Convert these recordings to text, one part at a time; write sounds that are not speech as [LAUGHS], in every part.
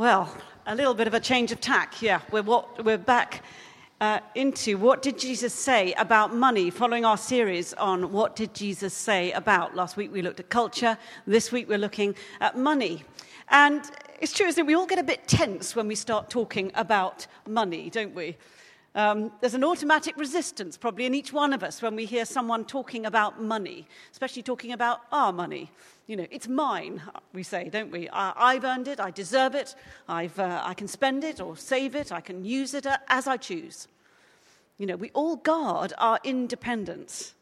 Well, a little bit of a change of tack. Yeah, we're, what, we're back uh, into what did Jesus say about money, following our series on what did Jesus say about. Last week we looked at culture. This week we're looking at money. And it's true, isn't it? We all get a bit tense when we start talking about money, don't we? Um, there's an automatic resistance, probably, in each one of us when we hear someone talking about money, especially talking about our money. You know, it's mine, we say, don't we? I, have earned it, I deserve it, I've, uh, I can spend it or save it, I can use it uh, as I choose. You know, we all guard our independence.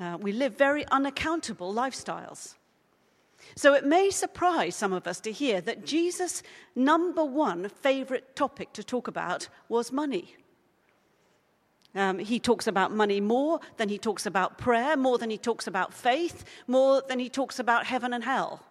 Uh, we live very unaccountable lifestyles. So it may surprise some of us to hear that Jesus' number one favorite topic to talk about was money. Um, he talks about money more than he talks about prayer, more than he talks about faith, more than he talks about heaven and hell.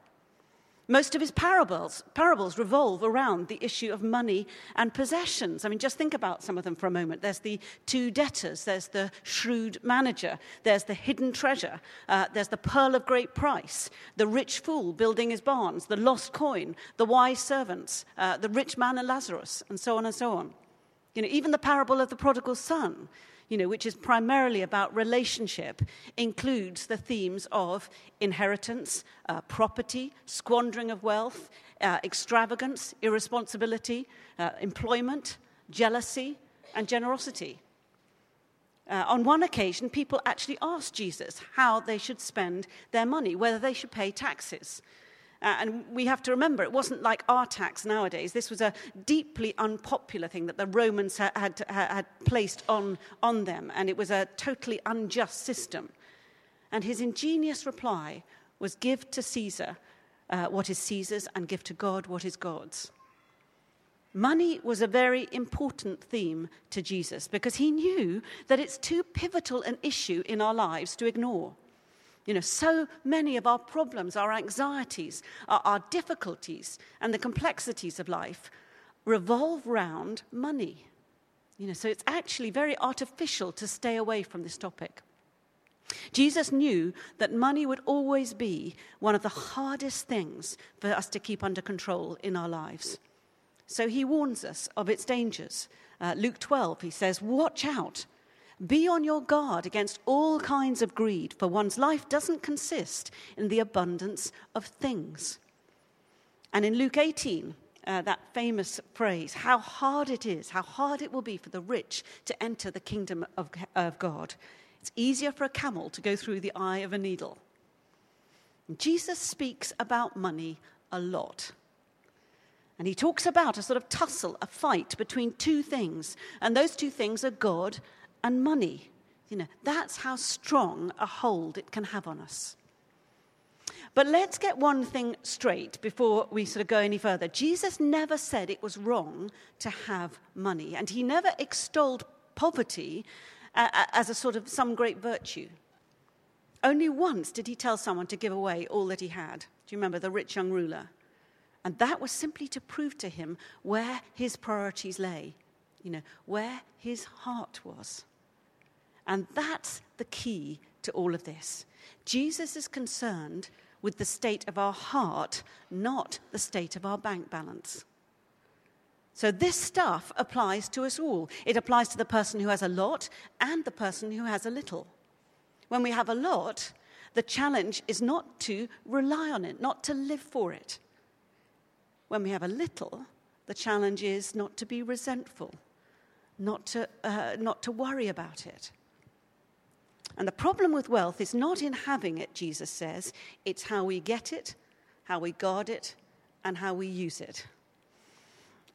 Most of his parables, parables revolve around the issue of money and possessions. I mean, just think about some of them for a moment. There's the two debtors, there's the shrewd manager, there's the hidden treasure, uh, there's the pearl of great price, the rich fool building his barns, the lost coin, the wise servants, uh, the rich man and Lazarus, and so on and so on. You know, even the parable of the prodigal son, you know, which is primarily about relationship, includes the themes of inheritance, uh, property, squandering of wealth, uh, extravagance, irresponsibility, uh, employment, jealousy, and generosity. Uh, on one occasion, people actually asked Jesus how they should spend their money, whether they should pay taxes. Uh, and we have to remember, it wasn't like our tax nowadays. This was a deeply unpopular thing that the Romans had, had, placed on, on them, and it was a totally unjust system. And his ingenious reply was give to Caesar uh, what is Caesar's and give to God what is God's. Money was a very important theme to Jesus because he knew that it's too pivotal an issue in our lives to ignore. You know, so many of our problems, our anxieties, our, our difficulties, and the complexities of life revolve around money. You know, so it's actually very artificial to stay away from this topic. Jesus knew that money would always be one of the hardest things for us to keep under control in our lives. So he warns us of its dangers. Uh, Luke 12, he says, Watch out be on your guard against all kinds of greed, for one's life doesn't consist in the abundance of things. And in Luke 18, uh, that famous phrase, how hard it is, how hard it will be for the rich to enter the kingdom of, of God. It's easier for a camel to go through the eye of a needle. Jesus speaks about money a lot. And he talks about a sort of tussle, a fight between two things. And those two things are God and money. You know, that's how strong a hold it can have on us. But let's get one thing straight before we sort of go any further. Jesus never said it was wrong to have money, and he never extolled poverty uh, uh, as a sort of some great virtue. Only once did he tell someone to give away all that he had. Do you remember the rich young ruler? And that was simply to prove to him where his priorities lay, you know, where his heart was. And that's the key to all of this. Jesus is concerned with the state of our heart, not the state of our bank balance. So, this stuff applies to us all. It applies to the person who has a lot and the person who has a little. When we have a lot, the challenge is not to rely on it, not to live for it. When we have a little, the challenge is not to be resentful, not to, uh, not to worry about it. And the problem with wealth is not in having it, Jesus says, it's how we get it, how we guard it, and how we use it.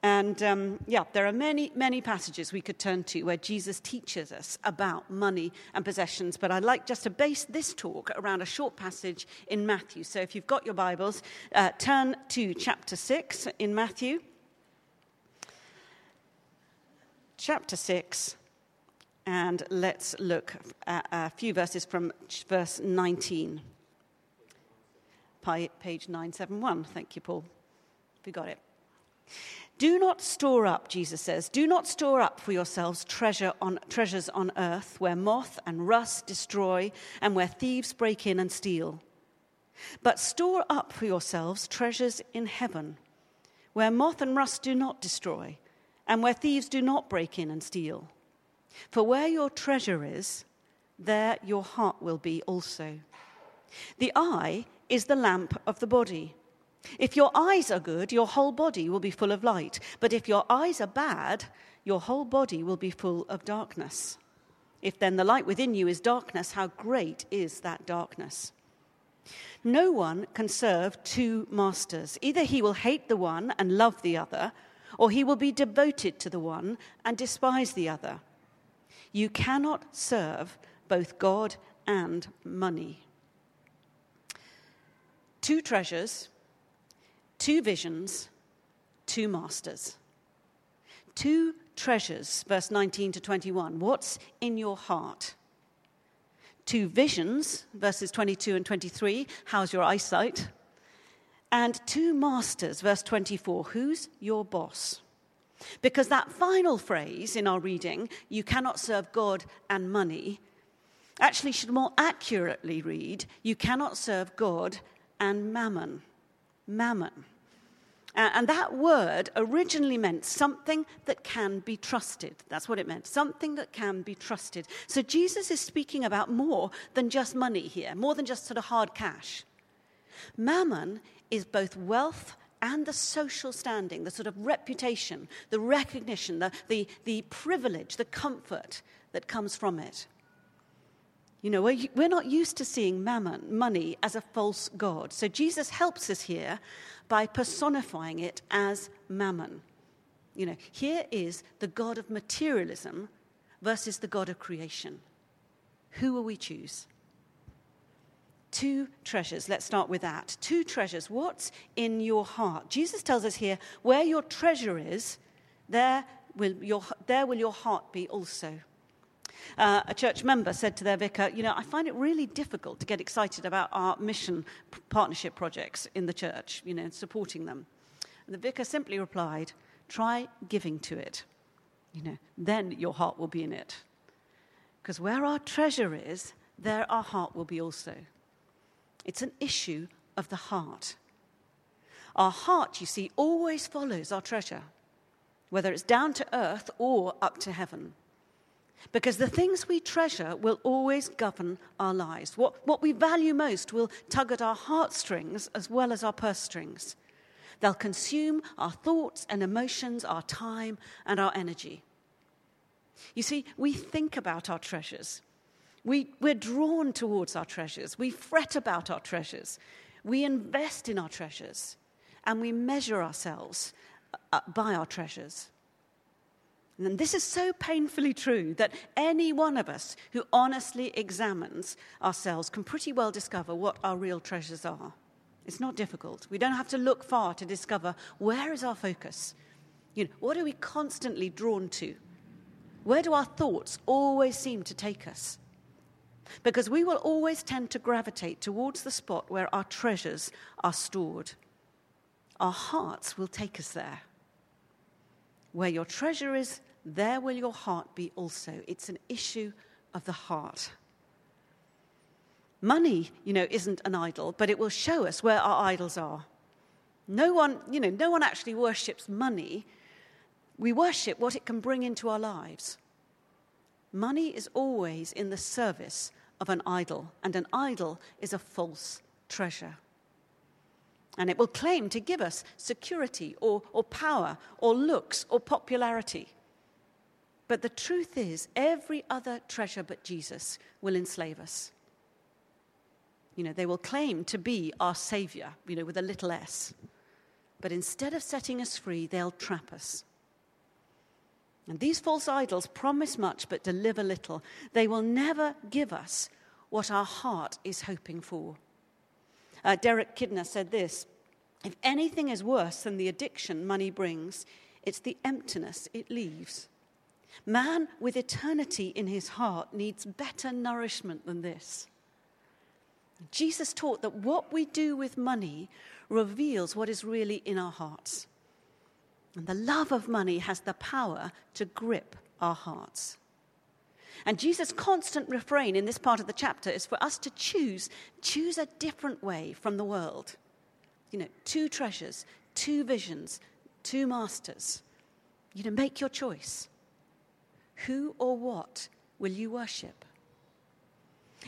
And um, yeah, there are many, many passages we could turn to where Jesus teaches us about money and possessions, but I'd like just to base this talk around a short passage in Matthew. So if you've got your Bibles, uh, turn to chapter 6 in Matthew. Chapter 6 and let's look at a few verses from verse 19. Page 971. Thank you, Paul. We got it. Do not store up, Jesus says, do not store up for yourselves treasure on, treasures on earth where moth and rust destroy and where thieves break in and steal. But store up for yourselves treasures in heaven where moth and rust do not destroy and where thieves do not break in and steal. For where your treasure is, there your heart will be also. The eye is the lamp of the body. If your eyes are good, your whole body will be full of light. But if your eyes are bad, your whole body will be full of darkness. If then the light within you is darkness, how great is that darkness? No one can serve two masters. Either he will hate the one and love the other, or he will be devoted to the one and despise the other. You cannot serve both God and money. Two treasures two visions, two masters. Two treasures, verse 19 to 21. What's in your heart? Two visions, verses 22 and 23. How's your eyesight? And two masters, verse 24. Who's your boss? Because that final phrase in our reading, you cannot serve God and money, actually should more accurately read, you cannot serve God and mammon. Mammon. And that word originally meant something that can be trusted. That's what it meant, something that can be trusted. So Jesus is speaking about more than just money here, more than just sort of hard cash. Mammon is both wealth and the social standing, the sort of reputation, the recognition, the, the, the privilege, the comfort that comes from it. You know, we're, we're not used to seeing mammon, money, as a false god. So Jesus helps us here by personifying it as mammon. You know, here is the God of materialism versus the God of creation. Who will we choose? Two treasures. Let's start with that. Two treasures. What's in your heart? Jesus tells us here where your treasure is, there will your, there will your heart be also. Uh, a church member said to their vicar, You know, I find it really difficult to get excited about our mission partnership projects in the church, you know, supporting them. And the vicar simply replied, Try giving to it. You know, then your heart will be in it. Because where our treasure is, there our heart will be also. It's an issue of the heart. Our heart, you see, always follows our treasure, whether it's down to earth or up to heaven. Because the things we treasure will always govern our lives. What, what we value most will tug at our heartstrings as well as our purse strings. They'll consume our thoughts and emotions, our time and our energy. You see, we think about our treasures. We, we're drawn towards our treasures. We fret about our treasures. We invest in our treasures. And we measure ourselves uh, by our treasures. And this is so painfully true that any one of us who honestly examines ourselves can pretty well discover what our real treasures are. It's not difficult. We don't have to look far to discover where is our focus. You know, what are we constantly drawn to? Where do our thoughts always seem to take us? Because we will always tend to gravitate towards the spot where our treasures are stored. Our hearts will take us there. Where your treasure is, there will your heart be also. It's an issue of the heart. Money, you know, isn't an idol, but it will show us where our idols are. No one, you know, no one actually worships money. We worship what it can bring into our lives. Money is always in the service of an idol, and an idol is a false treasure. And it will claim to give us security or, or power or looks or popularity. But the truth is, every other treasure but Jesus will enslave us. You know, they will claim to be our savior, you know, with a little s. But instead of setting us free, they'll trap us. And these false idols promise much but deliver little. They will never give us what our heart is hoping for. Uh, Derek Kidner said this If anything is worse than the addiction money brings, it's the emptiness it leaves. Man with eternity in his heart needs better nourishment than this. Jesus taught that what we do with money reveals what is really in our hearts. And the love of money has the power to grip our hearts. And Jesus' constant refrain in this part of the chapter is for us to choose, choose a different way from the world. You know, two treasures, two visions, two masters. You know, make your choice. Who or what will you worship?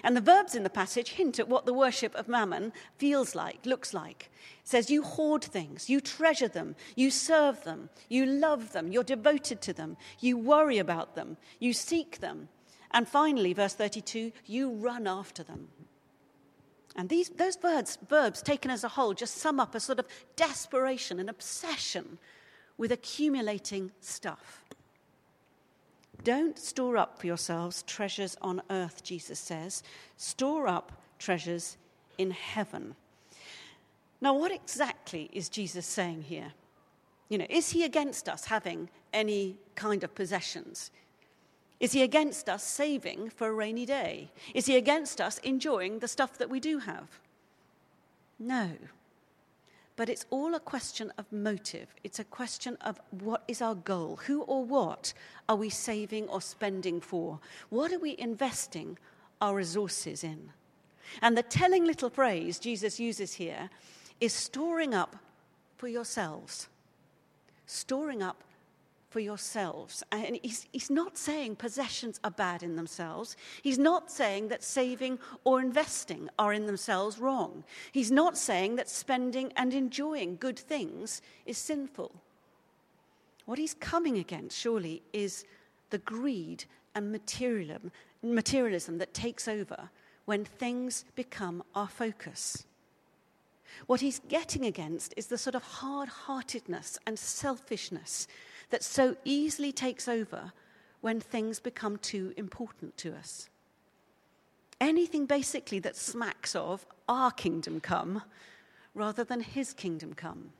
And the verbs in the passage hint at what the worship of mammon feels like, looks like. It says, You hoard things, you treasure them, you serve them, you love them, you're devoted to them, you worry about them, you seek them. And finally, verse 32, you run after them. And these, those verbs, verbs, taken as a whole, just sum up a sort of desperation, an obsession with accumulating stuff. Don't store up for yourselves treasures on earth, Jesus says. Store up treasures in heaven. Now, what exactly is Jesus saying here? You know, is he against us having any kind of possessions? Is he against us saving for a rainy day? Is he against us enjoying the stuff that we do have? No. But it's all a question of motive. It's a question of what is our goal? Who or what are we saving or spending for? What are we investing our resources in? And the telling little phrase Jesus uses here is storing up for yourselves. Storing up for yourselves. And he's, he's not saying possessions are bad in themselves. He's not saying that saving or investing are in themselves wrong. He's not saying that spending and enjoying good things is sinful. What he's coming against, surely, is the greed and materialism, materialism that takes over when things become our focus. What he's getting against is the sort of hard heartedness and selfishness that so easily takes over when things become too important to us. Anything basically that smacks of our kingdom come rather than his kingdom come.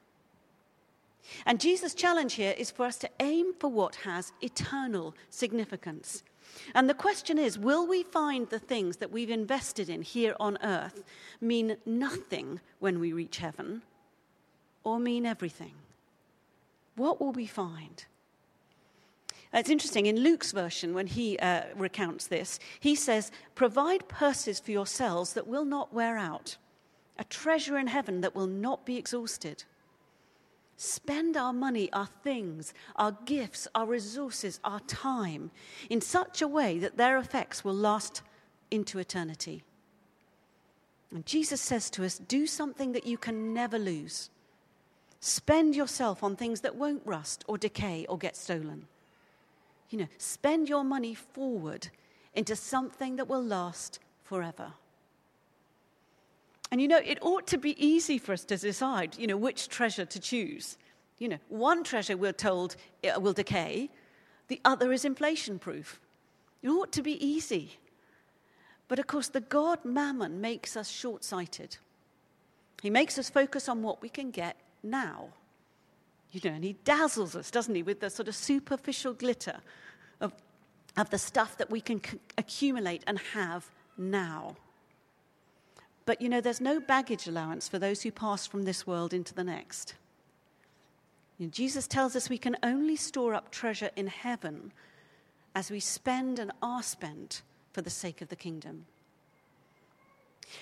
And Jesus' challenge here is for us to aim for what has eternal significance. And the question is will we find the things that we've invested in here on earth mean nothing when we reach heaven or mean everything? What will we find? It's interesting, in Luke's version, when he uh, recounts this, he says, Provide purses for yourselves that will not wear out, a treasure in heaven that will not be exhausted. Spend our money, our things, our gifts, our resources, our time in such a way that their effects will last into eternity. And Jesus says to us, Do something that you can never lose. Spend yourself on things that won't rust or decay or get stolen. You know, spend your money forward into something that will last forever. And you know, it ought to be easy for us to decide, you know, which treasure to choose. You know, one treasure we're told uh, will decay, the other is inflation proof. It ought to be easy. But of course, the God mammon makes us short sighted. He makes us focus on what we can get now. You know, and he dazzles us, doesn't he, with the sort of superficial glitter of, of the stuff that we can c- accumulate and have now. But you know, there's no baggage allowance for those who pass from this world into the next. You know, Jesus tells us we can only store up treasure in heaven as we spend and are spent for the sake of the kingdom.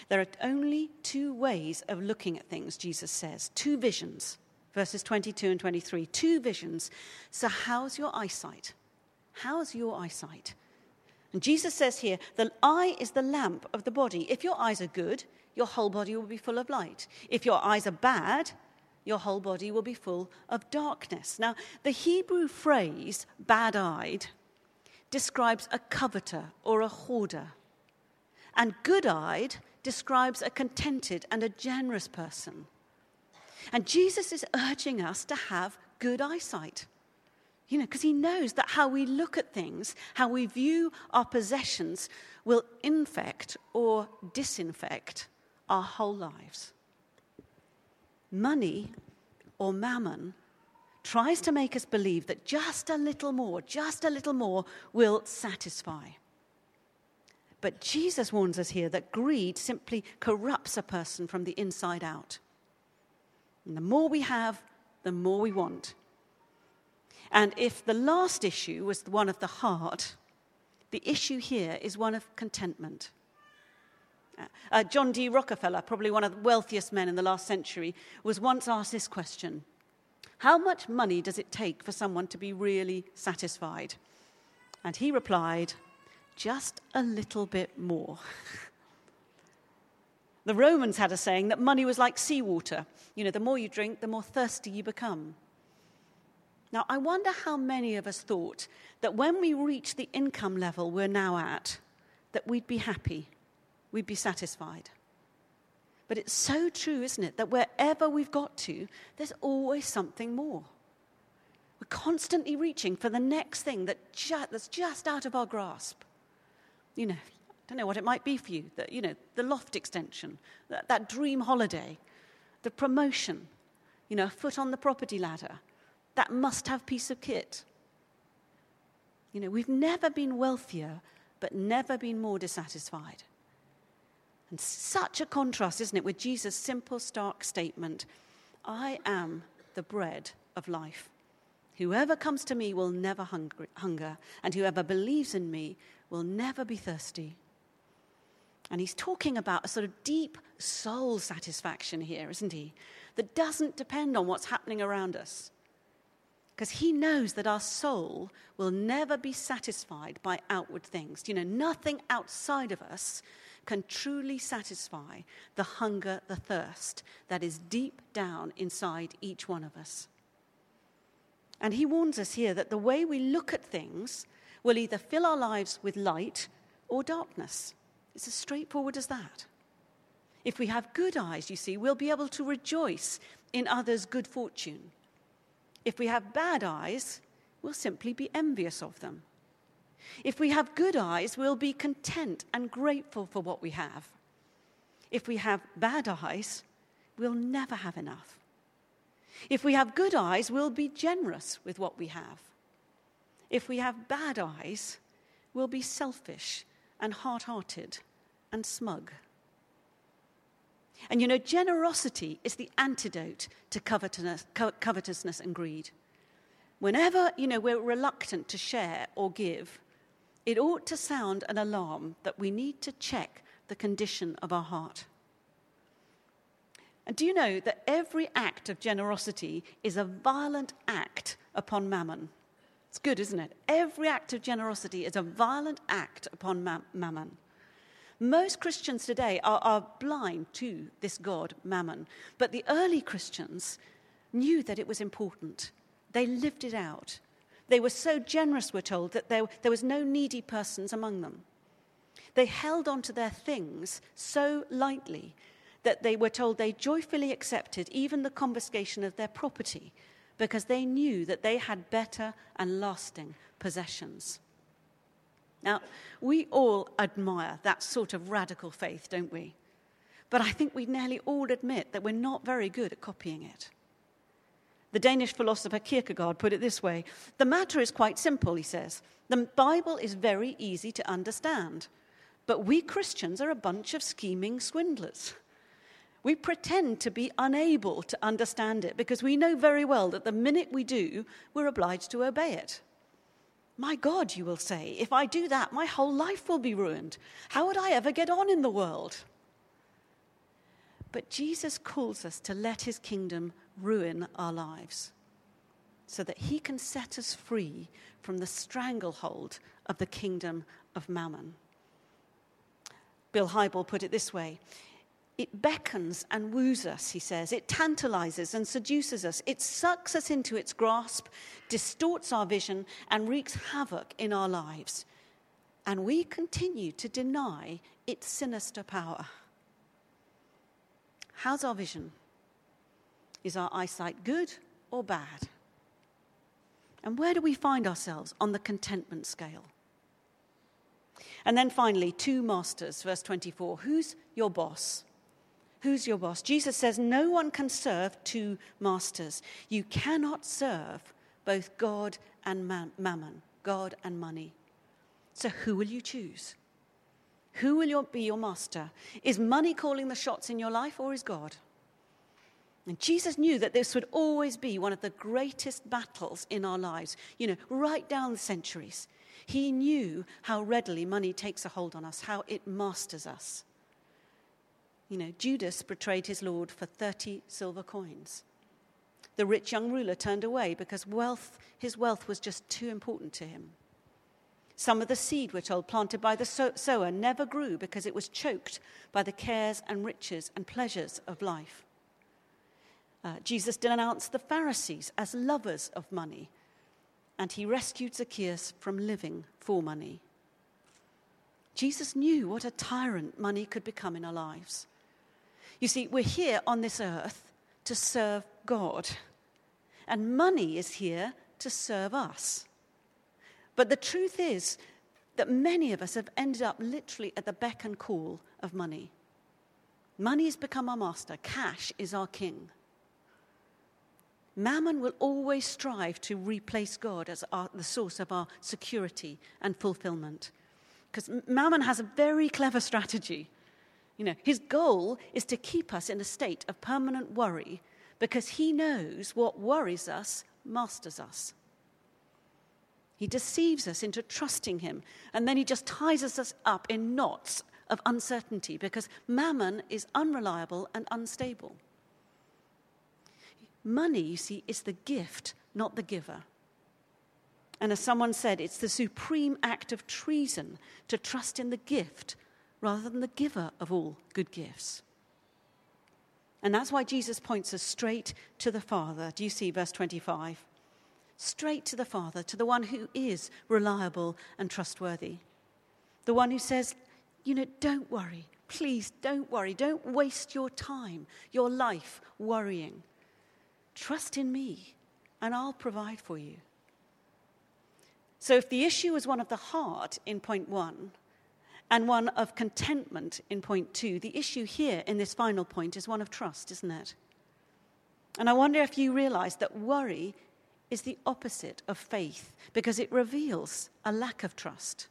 There are only two ways of looking at things, Jesus says, two visions, verses 22 and 23. Two visions. So, how's your eyesight? How's your eyesight? And Jesus says here, the eye is the lamp of the body. If your eyes are good, your whole body will be full of light. If your eyes are bad, your whole body will be full of darkness. Now, the Hebrew phrase bad eyed describes a coveter or a hoarder. And good eyed describes a contented and a generous person. And Jesus is urging us to have good eyesight. You know, because he knows that how we look at things, how we view our possessions, will infect or disinfect our whole lives. Money or mammon tries to make us believe that just a little more, just a little more will satisfy. But Jesus warns us here that greed simply corrupts a person from the inside out. And the more we have, the more we want. And if the last issue was one of the heart, the issue here is one of contentment. Uh, uh, John D. Rockefeller, probably one of the wealthiest men in the last century, was once asked this question How much money does it take for someone to be really satisfied? And he replied, Just a little bit more. [LAUGHS] the Romans had a saying that money was like seawater. You know, the more you drink, the more thirsty you become. Now, I wonder how many of us thought that when we reach the income level we're now at, that we'd be happy, we'd be satisfied. But it's so true, isn't it, that wherever we've got to, there's always something more. We're constantly reaching for the next thing that ju- that's just out of our grasp. You know, I don't know what it might be for you, that, you know, the loft extension, that, that dream holiday, the promotion, you know, a foot on the property ladder, that must have piece of kit. You know, we've never been wealthier, but never been more dissatisfied. And such a contrast, isn't it, with Jesus' simple, stark statement I am the bread of life. Whoever comes to me will never hunger, and whoever believes in me will never be thirsty. And he's talking about a sort of deep soul satisfaction here, isn't he? That doesn't depend on what's happening around us because he knows that our soul will never be satisfied by outward things. You know, nothing outside of us can truly satisfy the hunger, the thirst that is deep down inside each one of us. And he warns us here that the way we look at things will either fill our lives with light or darkness. It's as straightforward as that. If we have good eyes, you see, we'll be able to rejoice in others' good fortune. If we have bad eyes, we'll simply be envious of them. If we have good eyes, we'll be content and grateful for what we have. If we have bad eyes, we'll never have enough. If we have good eyes, we'll be generous with what we have. If we have bad eyes, we'll be selfish and hard hearted and smug. And you know, generosity is the antidote to covetousness, covetousness and greed. Whenever, you know, we're reluctant to share or give, it ought to sound an alarm that we need to check the condition of our heart. And do you know that every act of generosity is a violent act upon mammon? It's good, isn't it? Every act of generosity is a violent act upon mammon. Most Christians today are, are blind to this God, mammon. But the early Christians knew that it was important. They lived it out. They were so generous, we're told, that there, there was no needy persons among them. They held on to their things so lightly that they were told they joyfully accepted even the confiscation of their property because they knew that they had better and lasting possessions. Now, we all admire that sort of radical faith, don't we? But I think we nearly all admit that we're not very good at copying it. The Danish philosopher Kierkegaard put it this way The matter is quite simple, he says. The Bible is very easy to understand, but we Christians are a bunch of scheming swindlers. We pretend to be unable to understand it because we know very well that the minute we do, we're obliged to obey it. My God, you will say, if I do that, my whole life will be ruined. How would I ever get on in the world? But Jesus calls us to let his kingdom ruin our lives so that he can set us free from the stranglehold of the kingdom of mammon. Bill Hybels put it this way it beckons and woos us, he says. It tantalizes and seduces us. It sucks us into its grasp, distorts our vision, and wreaks havoc in our lives. And we continue to deny its sinister power. How's our vision? Is our eyesight good or bad? And where do we find ourselves on the contentment scale? And then finally, two masters, verse 24. Who's your boss? Who's your boss? Jesus says, No one can serve two masters. You cannot serve both God and mammon, God and money. So who will you choose? Who will your, be your master? Is money calling the shots in your life or is God? And Jesus knew that this would always be one of the greatest battles in our lives, you know, right down the centuries. He knew how readily money takes a hold on us, how it masters us. You know, Judas betrayed his Lord for 30 silver coins. The rich young ruler turned away because wealth, his wealth was just too important to him. Some of the seed, we're told, planted by the sower never grew because it was choked by the cares and riches and pleasures of life. Uh, Jesus denounced the Pharisees as lovers of money, and he rescued Zacchaeus from living for money. Jesus knew what a tyrant money could become in our lives. You see, we're here on this earth to serve God, and money is here to serve us. But the truth is that many of us have ended up literally at the beck and call of money. Money has become our master, cash is our king. Mammon will always strive to replace God as our, the source of our security and fulfillment. Because Mammon has a very clever strategy. You know, his goal is to keep us in a state of permanent worry because he knows what worries us masters us. He deceives us into trusting him, and then he just ties us up in knots of uncertainty because mammon is unreliable and unstable. Money, you see, is the gift, not the giver. And as someone said, it's the supreme act of treason to trust in the gift rather than the giver of all good gifts. And that's why Jesus points us straight to the Father. Do you see verse 25? Straight to the Father, to the one who is reliable and trustworthy. The one who says, you know, don't worry. Please don't worry. Don't waste your time, your life worrying. Trust in me, and I'll provide for you. So, if the issue is one of the heart in point one and one of contentment in point two, the issue here in this final point is one of trust, isn't it? And I wonder if you realize that worry is the opposite of faith because it reveals a lack of trust.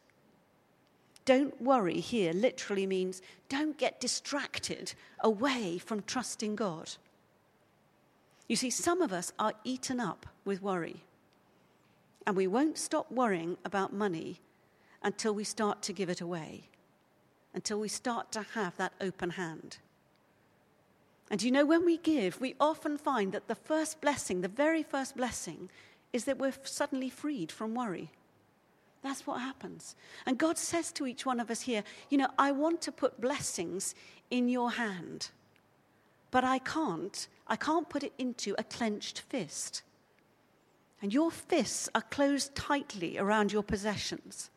Don't worry here literally means don't get distracted away from trusting God. You see, some of us are eaten up with worry. And we won't stop worrying about money until we start to give it away, until we start to have that open hand. And you know, when we give, we often find that the first blessing, the very first blessing, is that we're suddenly freed from worry. That's what happens. And God says to each one of us here, you know, I want to put blessings in your hand but I can't. I can't put it into a clenched fist. And your fists are closed tightly around your possessions,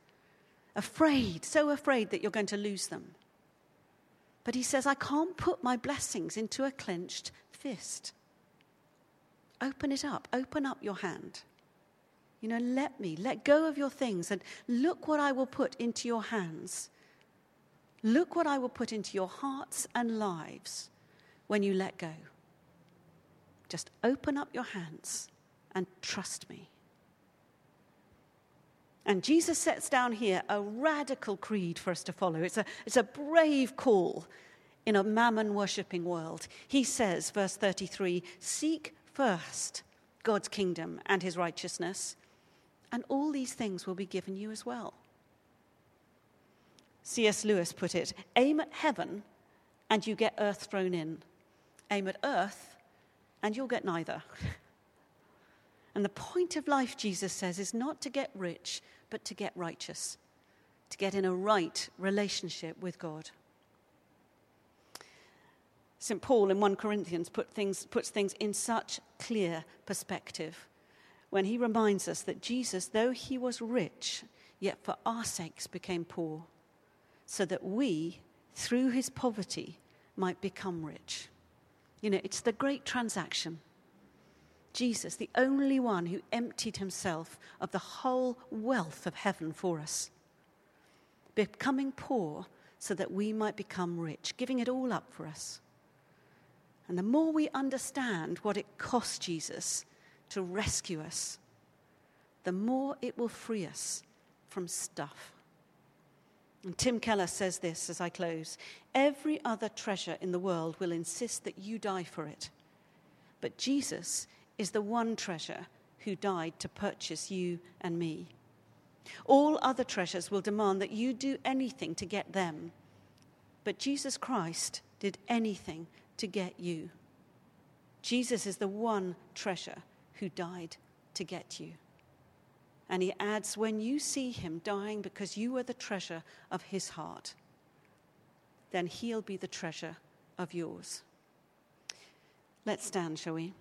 afraid, so afraid that you're going to lose them. But he says, I can't put my blessings into a clenched fist. Open it up, open up your hand. You know, let me, let go of your things, and look what I will put into your hands. Look what I will put into your hearts and lives when you let go. Just open up your hands and trust me. And Jesus sets down here a radical creed for us to follow. It's a, it's a brave call in a mammon worshipping world. He says, verse 33 Seek first God's kingdom and his righteousness, and all these things will be given you as well. C.S. Lewis put it aim at heaven, and you get earth thrown in aim at earth, and you'll get neither. [LAUGHS] and the point of life, Jesus says, is not to get rich, but to get righteous, to get in a right relationship with God. St. Paul in 1 Corinthians put things, puts things in such clear perspective when he reminds us that Jesus, though he was rich, yet for our sakes became poor, so that we, through his poverty, might become rich. You know, it's the great transaction. Jesus, the only one who emptied himself of the whole wealth of heaven for us, becoming poor so that we might become rich, giving it all up for us. And the more we understand what it cost Jesus to rescue us, the more it will free us from stuff. And Tim Keller says this as I close Every other treasure in the world will insist that you die for it. But Jesus is the one treasure who died to purchase you and me. All other treasures will demand that you do anything to get them. But Jesus Christ did anything to get you. Jesus is the one treasure who died to get you. And he adds, when you see him dying because you are the treasure of his heart, then he'll be the treasure of yours. Let's stand, shall we?